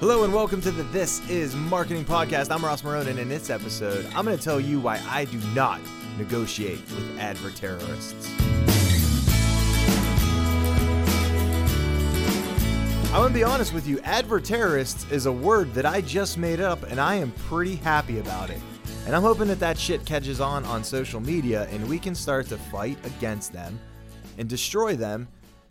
Hello and welcome to the This Is Marketing Podcast. I'm Ross Marone, and in this episode, I'm going to tell you why I do not negotiate with advert terrorists. I'm going to be honest with you, advert terrorists is a word that I just made up, and I am pretty happy about it. And I'm hoping that that shit catches on on social media and we can start to fight against them and destroy them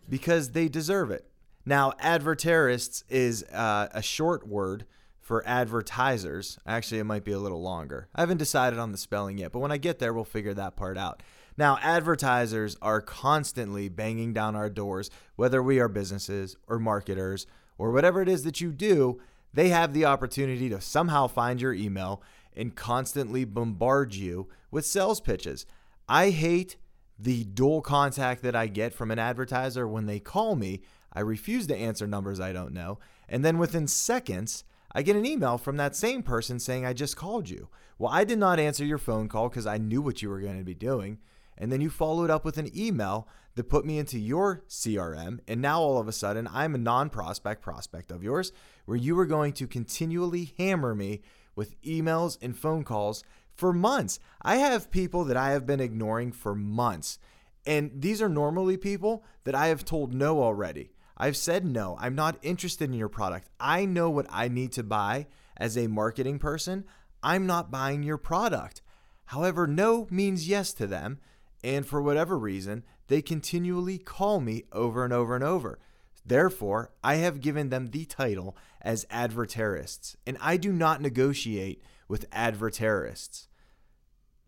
because they deserve it. Now, adverterists is uh, a short word for advertisers. Actually, it might be a little longer. I haven't decided on the spelling yet, but when I get there, we'll figure that part out. Now, advertisers are constantly banging down our doors, whether we are businesses or marketers or whatever it is that you do, they have the opportunity to somehow find your email and constantly bombard you with sales pitches. I hate the dual contact that I get from an advertiser when they call me. I refuse to answer numbers I don't know. And then within seconds, I get an email from that same person saying, I just called you. Well, I did not answer your phone call because I knew what you were going to be doing. And then you followed up with an email that put me into your CRM. And now all of a sudden, I'm a non prospect prospect of yours, where you were going to continually hammer me with emails and phone calls for months. I have people that I have been ignoring for months. And these are normally people that I have told no already. I've said no, I'm not interested in your product. I know what I need to buy as a marketing person. I'm not buying your product. However, no means yes to them. And for whatever reason, they continually call me over and over and over. Therefore, I have given them the title as adverterists, and I do not negotiate with adverterists.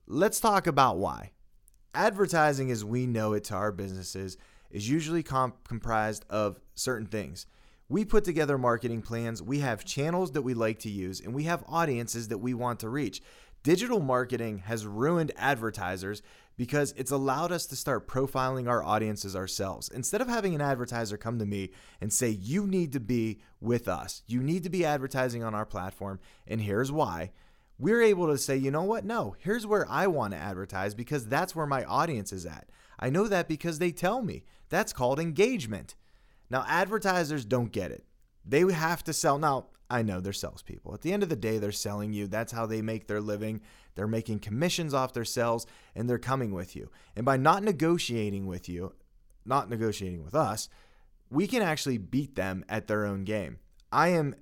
Let's talk about why. Advertising, as we know it to our businesses, is usually comp- comprised of certain things. We put together marketing plans, we have channels that we like to use, and we have audiences that we want to reach. Digital marketing has ruined advertisers because it's allowed us to start profiling our audiences ourselves. Instead of having an advertiser come to me and say, You need to be with us, you need to be advertising on our platform, and here's why. We're able to say, you know what? No, here's where I want to advertise because that's where my audience is at. I know that because they tell me. That's called engagement. Now, advertisers don't get it. They have to sell. Now, I know they're salespeople. At the end of the day, they're selling you. That's how they make their living. They're making commissions off their sales and they're coming with you. And by not negotiating with you, not negotiating with us, we can actually beat them at their own game. I am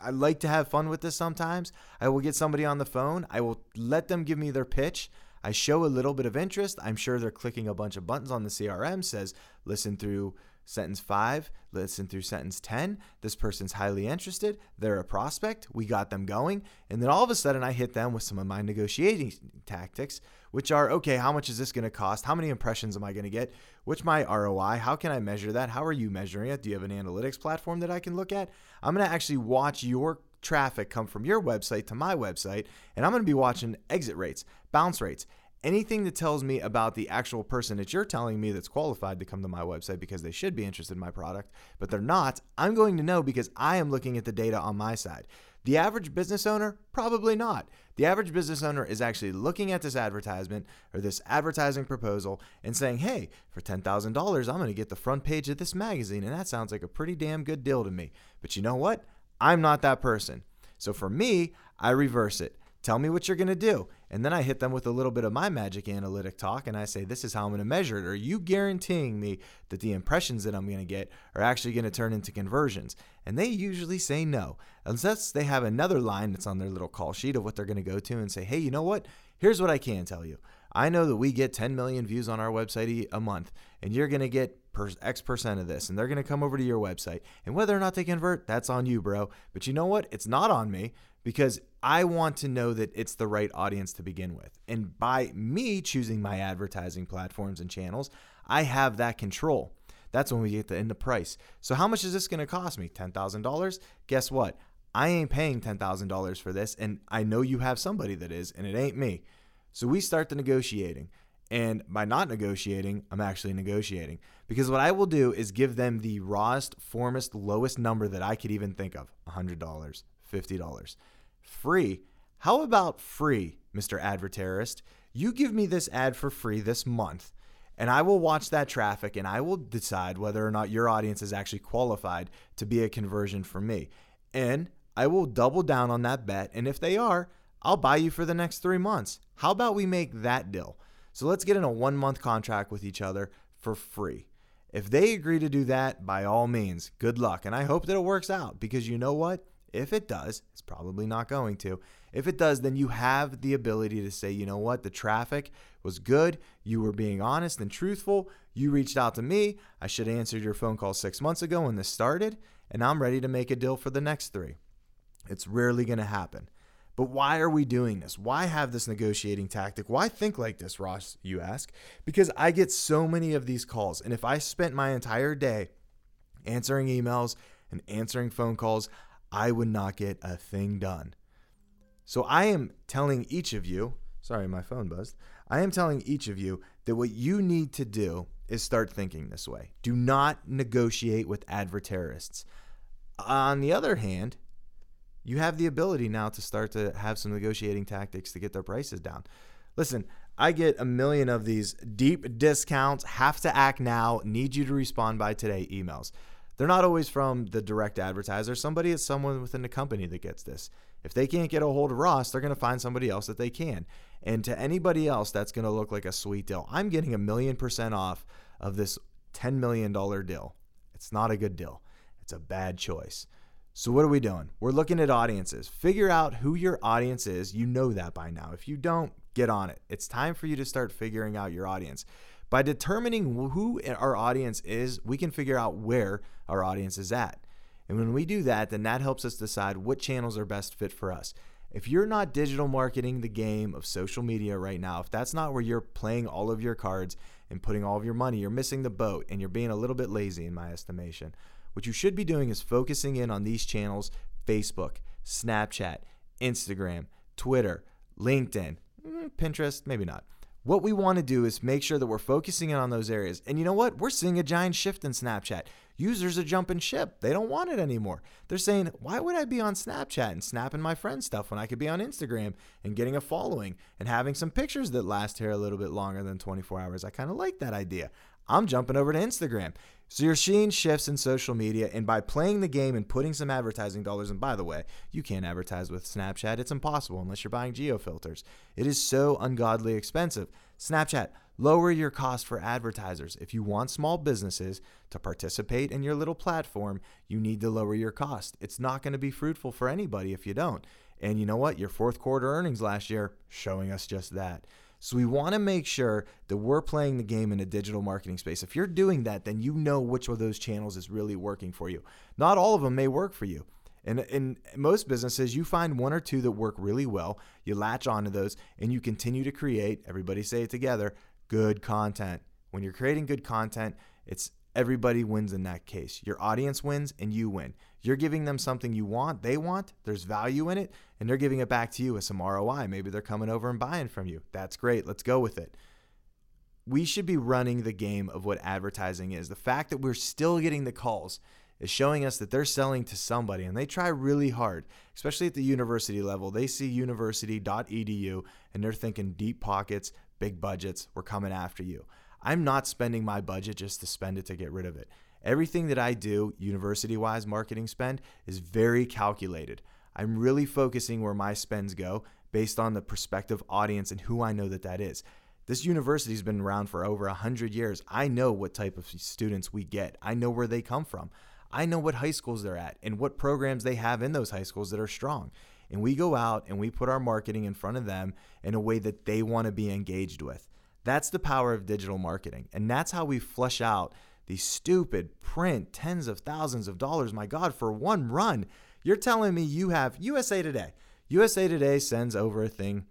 I like to have fun with this sometimes. I will get somebody on the phone. I will let them give me their pitch. I show a little bit of interest. I'm sure they're clicking a bunch of buttons on the CRM says listen through Sentence five, listen through sentence 10. This person's highly interested. They're a prospect. We got them going. And then all of a sudden, I hit them with some of my negotiating tactics, which are okay, how much is this going to cost? How many impressions am I going to get? What's my ROI? How can I measure that? How are you measuring it? Do you have an analytics platform that I can look at? I'm going to actually watch your traffic come from your website to my website, and I'm going to be watching exit rates, bounce rates anything that tells me about the actual person that you're telling me that's qualified to come to my website because they should be interested in my product, but they're not, I'm going to know because I am looking at the data on my side. The average business owner, probably not. The average business owner is actually looking at this advertisement or this advertising proposal and saying, hey, for $10,000, I'm going to get the front page of this magazine. And that sounds like a pretty damn good deal to me. But you know what? I'm not that person. So for me, I reverse it. Tell me what you're going to do. And then I hit them with a little bit of my magic analytic talk and I say, This is how I'm going to measure it. Are you guaranteeing me that the impressions that I'm going to get are actually going to turn into conversions? And they usually say no, unless they have another line that's on their little call sheet of what they're going to go to and say, Hey, you know what? Here's what I can tell you. I know that we get 10 million views on our website a month, and you're going to get per X percent of this, and they're going to come over to your website. And whether or not they convert, that's on you, bro. But you know what? It's not on me because I want to know that it's the right audience to begin with. And by me choosing my advertising platforms and channels, I have that control. That's when we get the in the price. So how much is this going to cost me? $10,000? Guess what? I ain't paying $10,000 for this and I know you have somebody that is and it ain't me. So we start the negotiating. And by not negotiating, I'm actually negotiating. Because what I will do is give them the rawest, formest, lowest number that I could even think of $100, $50 free. How about free, Mr. Adverterist? You give me this ad for free this month, and I will watch that traffic and I will decide whether or not your audience is actually qualified to be a conversion for me. and I will double down on that bet. And if they are, I'll buy you for the next three months. How about we make that deal? So let's get in a one month contract with each other for free. If they agree to do that, by all means, good luck. And I hope that it works out because you know what? If it does, it's probably not going to. If it does, then you have the ability to say, you know what, the traffic was good. You were being honest and truthful. You reached out to me. I should have answered your phone call six months ago when this started, and I'm ready to make a deal for the next three. It's rarely going to happen. But why are we doing this? Why have this negotiating tactic? Why think like this, Ross, you ask? Because I get so many of these calls. And if I spent my entire day answering emails and answering phone calls, I would not get a thing done. So I am telling each of you, sorry, my phone buzzed. I am telling each of you that what you need to do is start thinking this way. Do not negotiate with adverterists. On the other hand, you have the ability now to start to have some negotiating tactics to get their prices down. Listen, I get a million of these deep discounts, have to act now, need you to respond by today emails. They're not always from the direct advertiser. Somebody is someone within the company that gets this. If they can't get a hold of Ross, they're going to find somebody else that they can. And to anybody else, that's going to look like a sweet deal. I'm getting a million percent off of this $10 million deal. It's not a good deal, it's a bad choice. So, what are we doing? We're looking at audiences. Figure out who your audience is. You know that by now. If you don't, get on it. It's time for you to start figuring out your audience. By determining who our audience is, we can figure out where our audience is at. And when we do that, then that helps us decide what channels are best fit for us. If you're not digital marketing the game of social media right now, if that's not where you're playing all of your cards and putting all of your money, you're missing the boat and you're being a little bit lazy, in my estimation. What you should be doing is focusing in on these channels Facebook, Snapchat, Instagram, Twitter, LinkedIn, mm, Pinterest, maybe not. What we want to do is make sure that we're focusing in on those areas. And you know what? We're seeing a giant shift in Snapchat. Users are jumping ship. They don't want it anymore. They're saying, why would I be on Snapchat and snapping my friends' stuff when I could be on Instagram and getting a following and having some pictures that last here a little bit longer than 24 hours? I kind of like that idea. I'm jumping over to Instagram. So you're seeing shifts in social media, and by playing the game and putting some advertising dollars, and by the way, you can't advertise with Snapchat. It's impossible unless you're buying geo filters. It is so ungodly expensive. Snapchat, lower your cost for advertisers. If you want small businesses to participate in your little platform, you need to lower your cost. It's not going to be fruitful for anybody if you don't. And you know what? Your fourth quarter earnings last year showing us just that. So we want to make sure that we're playing the game in a digital marketing space. If you're doing that, then you know which of those channels is really working for you. Not all of them may work for you. And in most businesses, you find one or two that work really well. You latch onto those and you continue to create, everybody say it together, good content. When you're creating good content, it's everybody wins in that case. Your audience wins and you win. You're giving them something you want, they want, there's value in it, and they're giving it back to you with some ROI. Maybe they're coming over and buying from you. That's great. Let's go with it. We should be running the game of what advertising is. The fact that we're still getting the calls is showing us that they're selling to somebody and they try really hard, especially at the university level. They see university.edu and they're thinking deep pockets, big budgets, we're coming after you. I'm not spending my budget just to spend it to get rid of it. Everything that I do, university wise marketing spend, is very calculated. I'm really focusing where my spends go based on the prospective audience and who I know that that is. This university's been around for over 100 years. I know what type of students we get, I know where they come from. I know what high schools they're at and what programs they have in those high schools that are strong. And we go out and we put our marketing in front of them in a way that they want to be engaged with. That's the power of digital marketing. And that's how we flush out these stupid print tens of thousands of dollars, my God, for one run. You're telling me you have USA Today. USA Today sends over a thing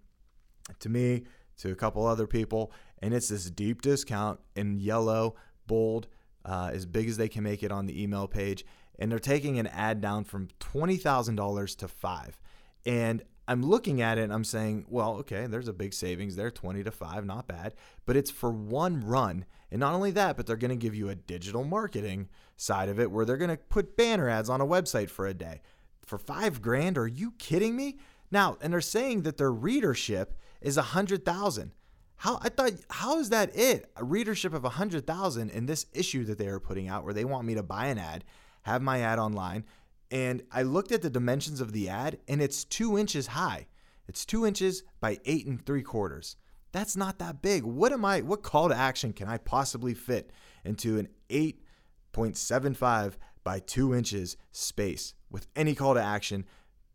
to me, to a couple other people, and it's this deep discount in yellow, bold, uh, as big as they can make it on the email page. And they're taking an ad down from $20,000 to five. And I'm looking at it and I'm saying, well, okay, there's a big savings there, 20 to 5, not bad. But it's for one run. And not only that, but they're going to give you a digital marketing side of it where they're going to put banner ads on a website for a day. For 5 grand, are you kidding me? Now, and they're saying that their readership is 100,000. How I thought how is that it? A readership of 100,000 in this issue that they are putting out where they want me to buy an ad, have my ad online, And I looked at the dimensions of the ad, and it's two inches high. It's two inches by eight and three quarters. That's not that big. What am I, what call to action can I possibly fit into an 8.75 by two inches space with any call to action,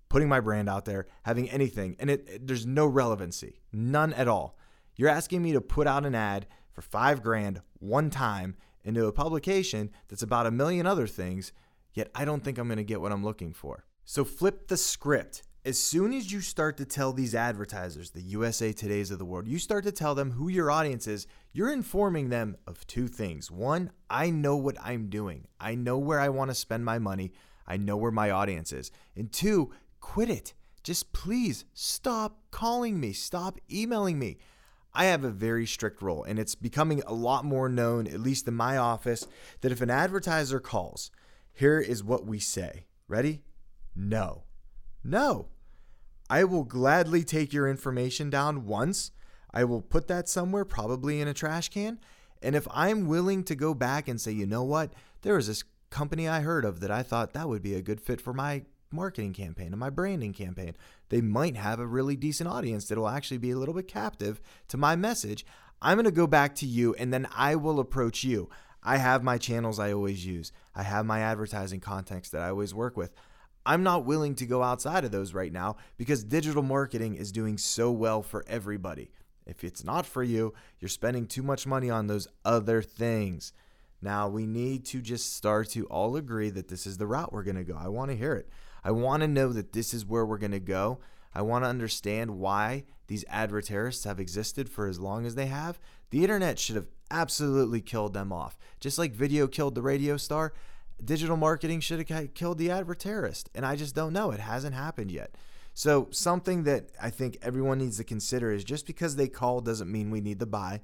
putting my brand out there, having anything? And it, it there's no relevancy, none at all. You're asking me to put out an ad for five grand one time into a publication that's about a million other things, yet I don't think I'm going to get what I'm looking for. So flip the script as soon as you start to tell these advertisers, the USA Todays of the world, you start to tell them who your audience is, you're informing them of two things. One, I know what I'm doing, I know where I want to spend my money, I know where my audience is. And two, quit it. Just please stop calling me, stop emailing me. I have a very strict rule, and it's becoming a lot more known, at least in my office, that if an advertiser calls, here is what we say. Ready? No. No. I will gladly take your information down once. I will put that somewhere, probably in a trash can. And if I'm willing to go back and say, you know what, there was this company I heard of that I thought that would be a good fit for my marketing campaign and my branding campaign, they might have a really decent audience that'll actually be a little bit captive to my message. I'm going to go back to you and then I will approach you. I have my channels I always use, I have my advertising context that I always work with. I'm not willing to go outside of those right now because digital marketing is doing so well for everybody. If it's not for you, you're spending too much money on those other things. Now, we need to just start to all agree that this is the route we're going to go. I want to hear it. I want to know that this is where we're going to go. I want to understand why these advertarists have existed for as long as they have. The internet should have absolutely killed them off. Just like video killed the radio star, digital marketing should have killed the advertarist. And I just don't know. It hasn't happened yet. So, something that I think everyone needs to consider is just because they call doesn't mean we need to buy.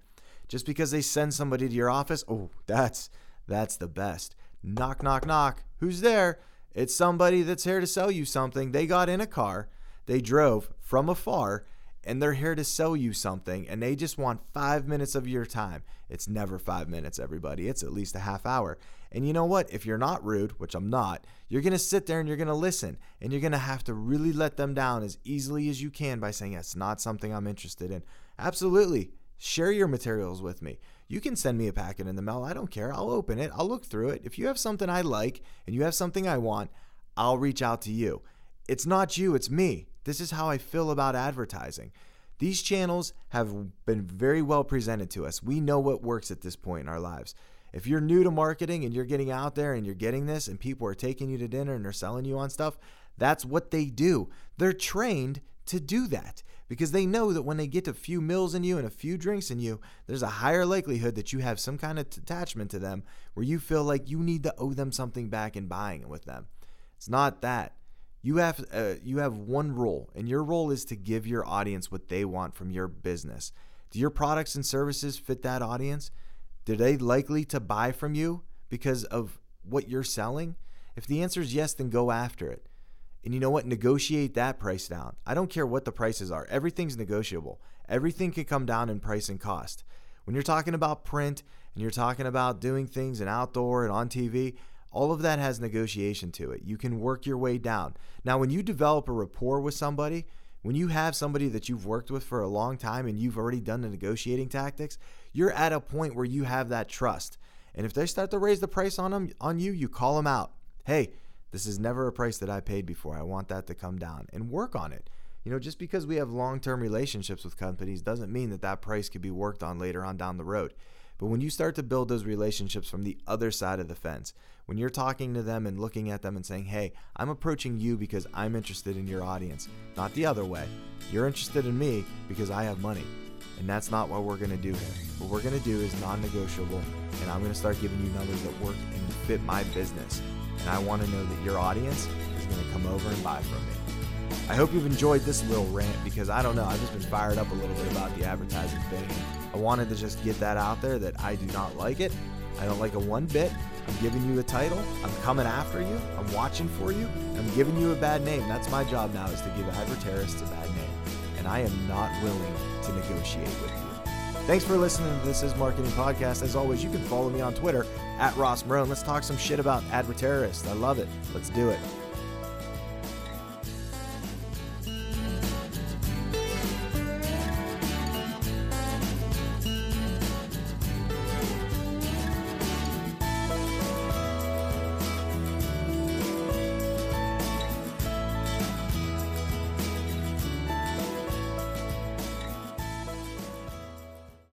Just because they send somebody to your office, oh, that's that's the best. Knock knock knock. Who's there? It's somebody that's here to sell you something. They got in a car, they drove from afar, and they're here to sell you something and they just want five minutes of your time. It's never five minutes, everybody. It's at least a half hour. And you know what? If you're not rude, which I'm not, you're going to sit there and you're going to listen and you're going to have to really let them down as easily as you can by saying, It's not something I'm interested in. Absolutely. Share your materials with me. You can send me a packet in the mail. I don't care. I'll open it, I'll look through it. If you have something I like and you have something I want, I'll reach out to you. It's not you, it's me. This is how I feel about advertising. These channels have been very well presented to us. We know what works at this point in our lives. If you're new to marketing and you're getting out there and you're getting this and people are taking you to dinner and they're selling you on stuff, that's what they do. They're trained to do that because they know that when they get a few meals in you and a few drinks in you, there's a higher likelihood that you have some kind of attachment to them where you feel like you need to owe them something back in buying it with them. It's not that. You have uh, you have one role, and your role is to give your audience what they want from your business. Do your products and services fit that audience? Do they likely to buy from you because of what you're selling? If the answer is yes, then go after it. And you know what? Negotiate that price down. I don't care what the prices are. Everything's negotiable. Everything can come down in price and cost. When you're talking about print and you're talking about doing things in outdoor and on TV, all of that has negotiation to it. You can work your way down. Now, when you develop a rapport with somebody, when you have somebody that you've worked with for a long time and you've already done the negotiating tactics, you're at a point where you have that trust. And if they start to raise the price on them on you, you call them out. Hey, this is never a price that I paid before. I want that to come down and work on it. You know, just because we have long-term relationships with companies doesn't mean that that price could be worked on later on down the road. But when you start to build those relationships from the other side of the fence, when you're talking to them and looking at them and saying, hey, I'm approaching you because I'm interested in your audience, not the other way. You're interested in me because I have money. And that's not what we're going to do here. What we're going to do is non negotiable, and I'm going to start giving you numbers that work and fit my business. And I want to know that your audience is going to come over and buy from me. I hope you've enjoyed this little rant because I don't know, I've just been fired up a little bit about the advertising thing. I wanted to just get that out there that I do not like it. I don't like it one bit. I'm giving you a title. I'm coming after you. I'm watching for you. I'm giving you a bad name. That's my job now is to give advertarists a bad name. And I am not willing to negotiate with you. Thanks for listening to This Is Marketing Podcast. As always, you can follow me on Twitter at Ross Marone. Let's talk some shit about advertarists. I love it. Let's do it.